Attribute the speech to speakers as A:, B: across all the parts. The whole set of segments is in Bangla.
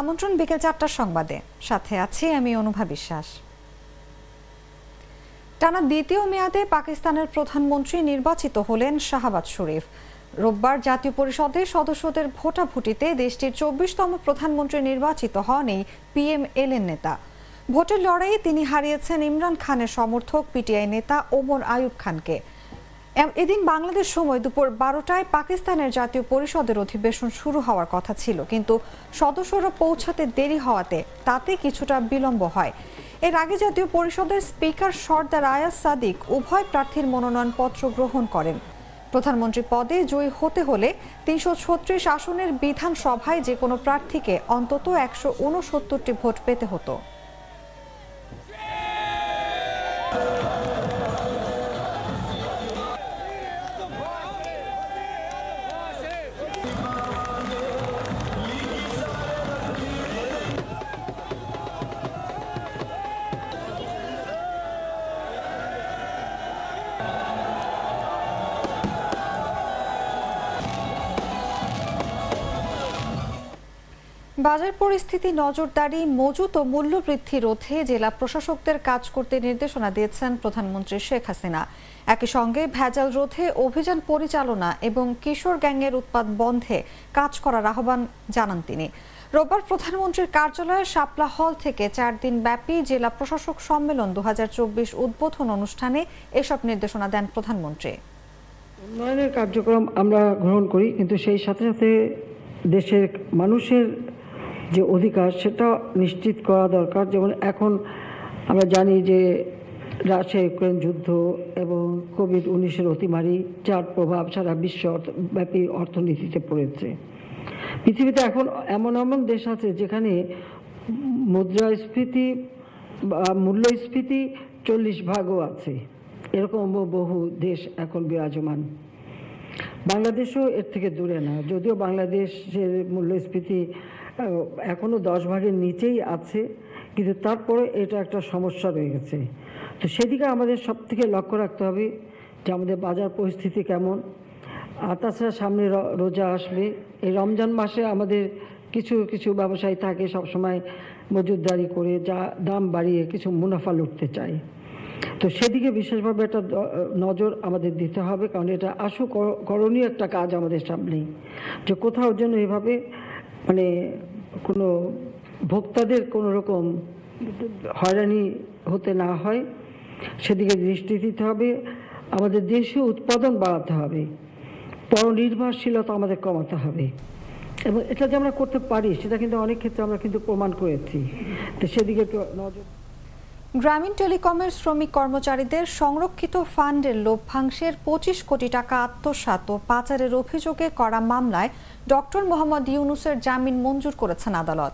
A: আমন্ত্রণ বিকেল চারটার সংবাদে সাথে আছি আমি অনুভা বিশ্বাস টানা দ্বিতীয় মেয়াদে পাকিস্তানের প্রধানমন্ত্রী নির্বাচিত হলেন শাহবাজ শরীফ রোববার জাতীয় পরিষদে সদস্যদের ভোটাভুটিতে দেশটির চব্বিশতম প্রধানমন্ত্রী নির্বাচিত হন এই পিএম এলেন নেতা ভোটের লড়াইয়ে তিনি হারিয়েছেন ইমরান খানের সমর্থক পিটিআই নেতা ওমর আয়ুব খানকে এদিন বাংলাদেশ সময় দুপুর বারোটায় পাকিস্তানের জাতীয় পরিষদের অধিবেশন শুরু হওয়ার কথা ছিল কিন্তু সদস্যরা পৌঁছাতে দেরি হওয়াতে তাতে কিছুটা বিলম্ব হয় এর আগে জাতীয় পরিষদের স্পিকার সর্দার আয়াস সাদিক উভয় প্রার্থীর মনোনয়নপত্র গ্রহণ করেন প্রধানমন্ত্রী পদে জয়ী হতে হলে তিনশো ছত্রিশ আসনের বিধানসভায় যে কোনো প্রার্থীকে অন্তত একশো ভোট পেতে হতো বাজার পরিস্থিতি নজরদারি মজুত ও মূল্যবৃদ্ধি রোধে জেলা প্রশাসকদের কাজ করতে নির্দেশনা দিয়েছেন প্রধানমন্ত্রী শেখ হাসিনা একই সঙ্গে ভেজাল রোধে অভিযান পরিচালনা এবং কিশোর গ্যাংয়ের উৎপাদ বন্ধে কাজ করার আহ্বান জানান তিনি রোববার প্রধানমন্ত্রীর কার্যালয়ে শাপলা হল থেকে চার দিন ব্যাপী জেলা প্রশাসক সম্মেলন দু উদ্বোধন অনুষ্ঠানে এসব নির্দেশনা দেন প্রধানমন্ত্রী উন্নয়নের কার্যক্রম
B: আমরা গ্রহণ করি কিন্তু সেই সাথে সাথে দেশের মানুষের যে অধিকার সেটা নিশ্চিত করা দরকার যেমন এখন আমরা জানি যে রাশিয়া ইউক্রেন যুদ্ধ এবং কোভিড উনিশের অতিমারি যার প্রভাব সারা বিশ্ব ব্যাপী অর্থনীতিতে পড়েছে পৃথিবীতে এখন এমন এমন দেশ আছে যেখানে মুদ্রাস্ফীতি বা মূল্যস্ফীতি চল্লিশ ভাগও আছে এরকম বহু দেশ এখন বিরাজমান বাংলাদেশও এর থেকে দূরে না যদিও বাংলাদেশের মূল্যস্ফীতি হ্যাঁ, এখনও দশ ভাগের নিচেই আছে কিন্তু তারপরে এটা একটা সমস্যা রয়ে গেছে তো সেদিকে আমাদের সব থেকে লক্ষ্য রাখতে হবে যে আমাদের বাজার পরিস্থিতি কেমন আর তাছাড়া সামনে রোজা আসবে এই রমজান মাসে আমাদের কিছু কিছু ব্যবসায়ী থাকে সবসময় মজুদারি করে যা দাম বাড়িয়ে কিছু মুনাফা লুটতে চায় তো সেদিকে বিশেষভাবে একটা নজর আমাদের দিতে হবে কারণ এটা আশু করণীয় একটা কাজ আমাদের সামনেই যে কোথাও যেন এভাবে মানে কোনো ভোক্তাদের কোনো রকম হয়রানি হতে না হয় সেদিকে দৃষ্টি দিতে হবে আমাদের দেশে উৎপাদন বাড়াতে হবে পরনির্ভরশীলতা আমাদের কমাতে হবে এবং এটা যে আমরা করতে পারি সেটা কিন্তু অনেক ক্ষেত্রে আমরা কিন্তু প্রমাণ করেছি তো সেদিকে তো নজর
A: গ্রামীণ টেলিকমের শ্রমিক কর্মচারীদের সংরক্ষিত ফান্ডের লভ্যাংশের পঁচিশ কোটি টাকা আত্মসাত ও পাচারের অভিযোগে করা মামলায় ডক্টর মোহাম্মদ ইউনুসের জামিন মঞ্জুর করেছেন আদালত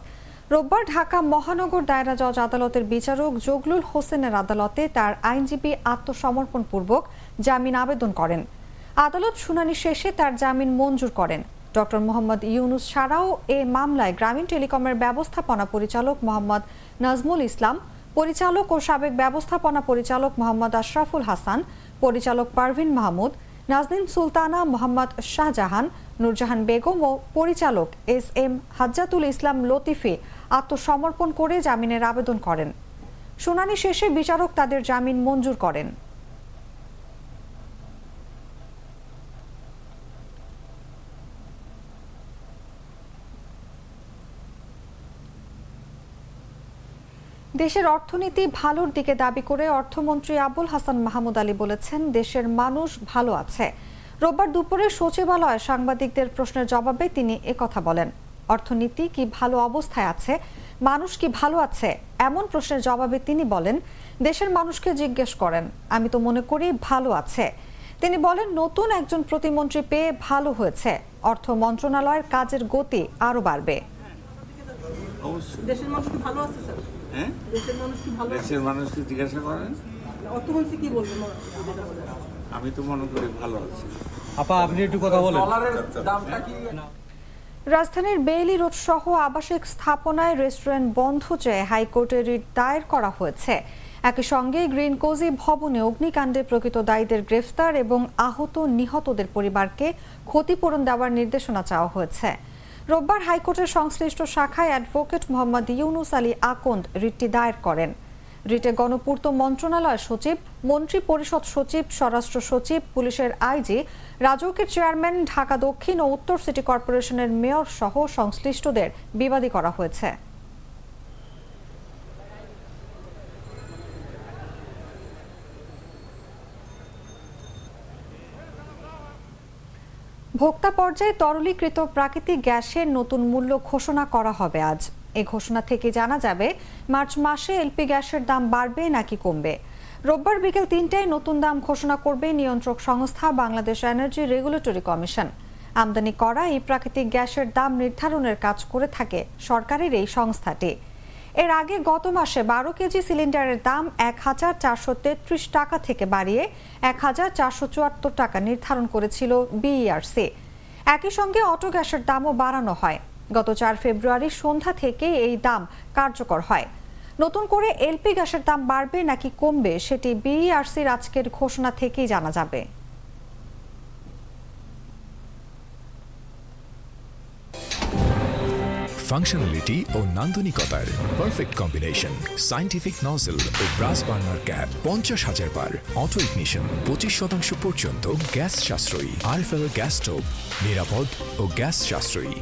A: রোববার ঢাকা মহানগর দায়রা জজ আদালতের বিচারক জগলুল হোসেনের আদালতে তার আইনজীবী আত্মসমর্পণপূর্বক জামিন আবেদন করেন আদালত শুনানি শেষে তার জামিন মঞ্জুর করেন ডক্টর মোহাম্মদ ইউনুস ছাড়াও এ মামলায় গ্রামীণ টেলিকমের ব্যবস্থাপনা পরিচালক মোহাম্মদ নাজমুল ইসলাম পরিচালক ও সাবেক ব্যবস্থাপনা পরিচালক মোহাম্মদ আশরাফুল হাসান পরিচালক পারভিন মাহমুদ নাজনীন সুলতানা মোহাম্মদ শাহজাহান নুরজাহান বেগম ও পরিচালক এস এম হাজাতুল ইসলাম লতিফে আত্মসমর্পণ করে জামিনের আবেদন করেন শুনানি শেষে বিচারক তাদের জামিন মঞ্জুর করেন দেশের অর্থনীতি ভালোর দিকে দাবি করে অর্থমন্ত্রী আবুল হাসান মাহমুদ আলী বলেছেন দেশের মানুষ ভালো আছে রোববার দুপুরে সচিবালয়ে সাংবাদিকদের প্রশ্নের জবাবে তিনি কথা বলেন অর্থনীতি কি ভালো অবস্থায় আছে মানুষ কি ভালো আছে এমন প্রশ্নের জবাবে তিনি বলেন দেশের মানুষকে জিজ্ঞেস করেন আমি তো মনে করি ভালো আছে তিনি বলেন নতুন একজন প্রতিমন্ত্রী পেয়ে ভালো হয়েছে অর্থ মন্ত্রণালয়ের কাজের গতি আরও বাড়বে দেশের মানুষ কি ভালো আছে স্যার হ্যাঁ? দেশের মানুষকে জিজ্ঞাসা করেন আমি তো মনে করি ভালো আছি আপা আপনি একটু কথা বলেন আচ্ছা, আচ্ছা। রাজধানীর বেইলি রোড সহ আবাসিক স্থাপনায় রেস্টুরেন্ট বন্ধ চেয়ে হাইকোর্টে রিট দায়ের করা হয়েছে একই সঙ্গে গ্রিন কোজি ভবনে অগ্নিকাণ্ডে প্রকৃত দায়ীদের গ্রেফতার এবং আহত নিহতদের পরিবারকে ক্ষতিপূরণ দেওয়ার নির্দেশনা চাওয়া হয়েছে রোববার হাইকোর্টের সংশ্লিষ্ট শাখায় অ্যাডভোকেট মোহাম্মদ ইউনুস আলী আকন্দ রিটটি দায়ের করেন রিটে গণপূর্ত মন্ত্রণালয় সচিব মন্ত্রী পরিষদ সচিব স্বরাষ্ট্র সচিব পুলিশের আইজি রাজৌকের চেয়ারম্যান ঢাকা দক্ষিণ ও উত্তর সিটি কর্পোরেশনের মেয়র সহ সংশ্লিষ্টদের বিবাদী করা হয়েছে ভোক্তা পর্যায়ে তরলীকৃত প্রাকৃতিক গ্যাসের নতুন মূল্য ঘোষণা করা হবে আজ এ ঘোষণা থেকে জানা যাবে মার্চ মাসে এলপি গ্যাসের দাম বাড়বে নাকি কমবে রোববার বিকেল তিনটায় নতুন দাম ঘোষণা করবে নিয়ন্ত্রক সংস্থা বাংলাদেশ এনার্জি রেগুলেটরি কমিশন আমদানি করা এই প্রাকৃতিক গ্যাসের দাম নির্ধারণের কাজ করে থাকে সরকারের এই সংস্থাটি এর আগে গত মাসে বারো কেজি সিলিন্ডারের দাম এক হাজার চারশো তেত্রিশ টাকা থেকে বাড়িয়ে এক হাজার চারশো চুয়াত্তর টাকা নির্ধারণ করেছিল বিইআরসি e একই সঙ্গে অটো গ্যাসের দামও বাড়ানো হয় গত চার ফেব্রুয়ারি সন্ধ্যা থেকে এই দাম কার্যকর হয় নতুন করে এলপি গ্যাসের দাম বাড়বে নাকি কমবে সেটি বিইআরসির e আজকের ঘোষণা থেকেই জানা যাবে ফাংশনালিটি ও নান্দনিকতার পারফেক্ট কম্বিনেশন সাইন্টিফিক নজল ও ব্রাস বার্নার ক্যাপ পঞ্চাশ হাজার বার অটো ইগনিশন পঁচিশ শতাংশ পর্যন্ত গ্যাস সাশ্রয়ী আরফেল গ্যাস স্টোভ নিরাপদ ও গ্যাস সাশ্রয়ী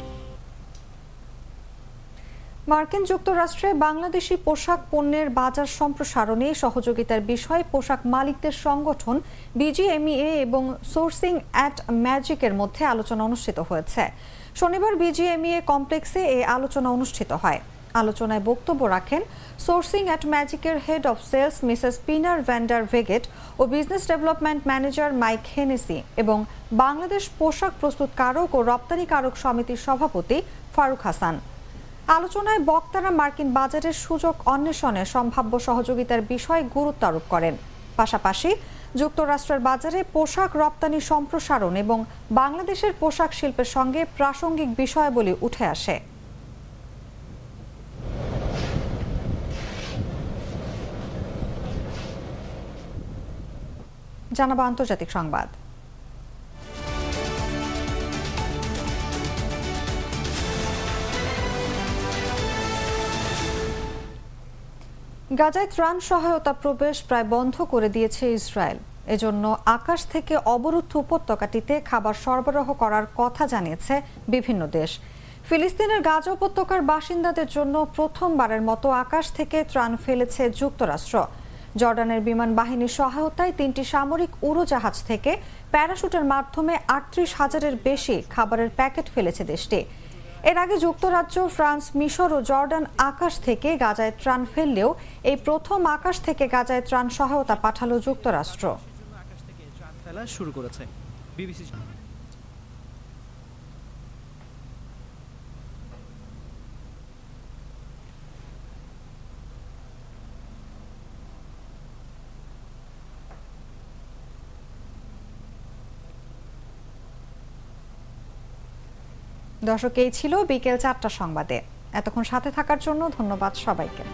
A: মার্কিন যুক্তরাষ্ট্রে বাংলাদেশি পোশাক পণ্যের বাজার সম্প্রসারণে সহযোগিতার বিষয়ে পোশাক মালিকদের সংগঠন বিজিএমইএ এবং সোর্সিং অ্যাট ম্যাজিকের মধ্যে আলোচনা অনুষ্ঠিত হয়েছে শনিবার বিজিএমইএ কমপ্লেক্সে এই আলোচনা অনুষ্ঠিত হয় আলোচনায় বক্তব্য রাখেন সোর্সিং অ্যাট ম্যাজিকের head of sales Mrs Pinar Vander Vegt ও business development manager Mike Hennessy এবং বাংলাদেশ পোশাক প্রস্তুতকারক ও রপ্তানিকারক সমিতির সভাপতি ফারুক হাসান আলোচনায় বক্তারা মার্কিন বাজারের সুযোগ অন্বেষণে সম্ভাব্য সহযোগিতার বিষয়ে গুরুত্ব আরোপ করেন পাশাপাশি যুক্তরাষ্ট্রের বাজারে পোশাক রপ্তানি সম্প্রসারণ এবং বাংলাদেশের পোশাক শিল্পের সঙ্গে প্রাসঙ্গিক বিষয়াবলী উঠে আসে জানাবো আন্তর্জাতিক সংবাদ গাজায় ত্রাণ সহায়তা প্রবেশ প্রায় বন্ধ করে দিয়েছে ইসরায়েল এজন্য আকাশ থেকে অবরুদ্ধ উপত্যকাটিতে খাবার সরবরাহ করার কথা জানিয়েছে বিভিন্ন দেশ ফিলিস্তিনের গাজা উপত্যকার বাসিন্দাদের জন্য প্রথমবারের মতো আকাশ থেকে ত্রাণ ফেলেছে যুক্তরাষ্ট্র জর্ডানের বিমান বাহিনীর সহায়তায় তিনটি সামরিক উড়োজাহাজ থেকে প্যারাশুটের মাধ্যমে আটত্রিশ হাজারের বেশি খাবারের প্যাকেট ফেলেছে দেশটি এর আগে যুক্তরাজ্য ফ্রান্স মিশর ও জর্ডান আকাশ থেকে গাজায় ত্রাণ ফেললেও এই প্রথম আকাশ থেকে গাজায় ত্রাণ সহায়তা পাঠালো যুক্তরাষ্ট্র শুরু করেছে বিবিসি দর্শক এই ছিল বিকেল চারটা সংবাদে এতক্ষণ সাথে থাকার জন্য ধন্যবাদ সবাইকে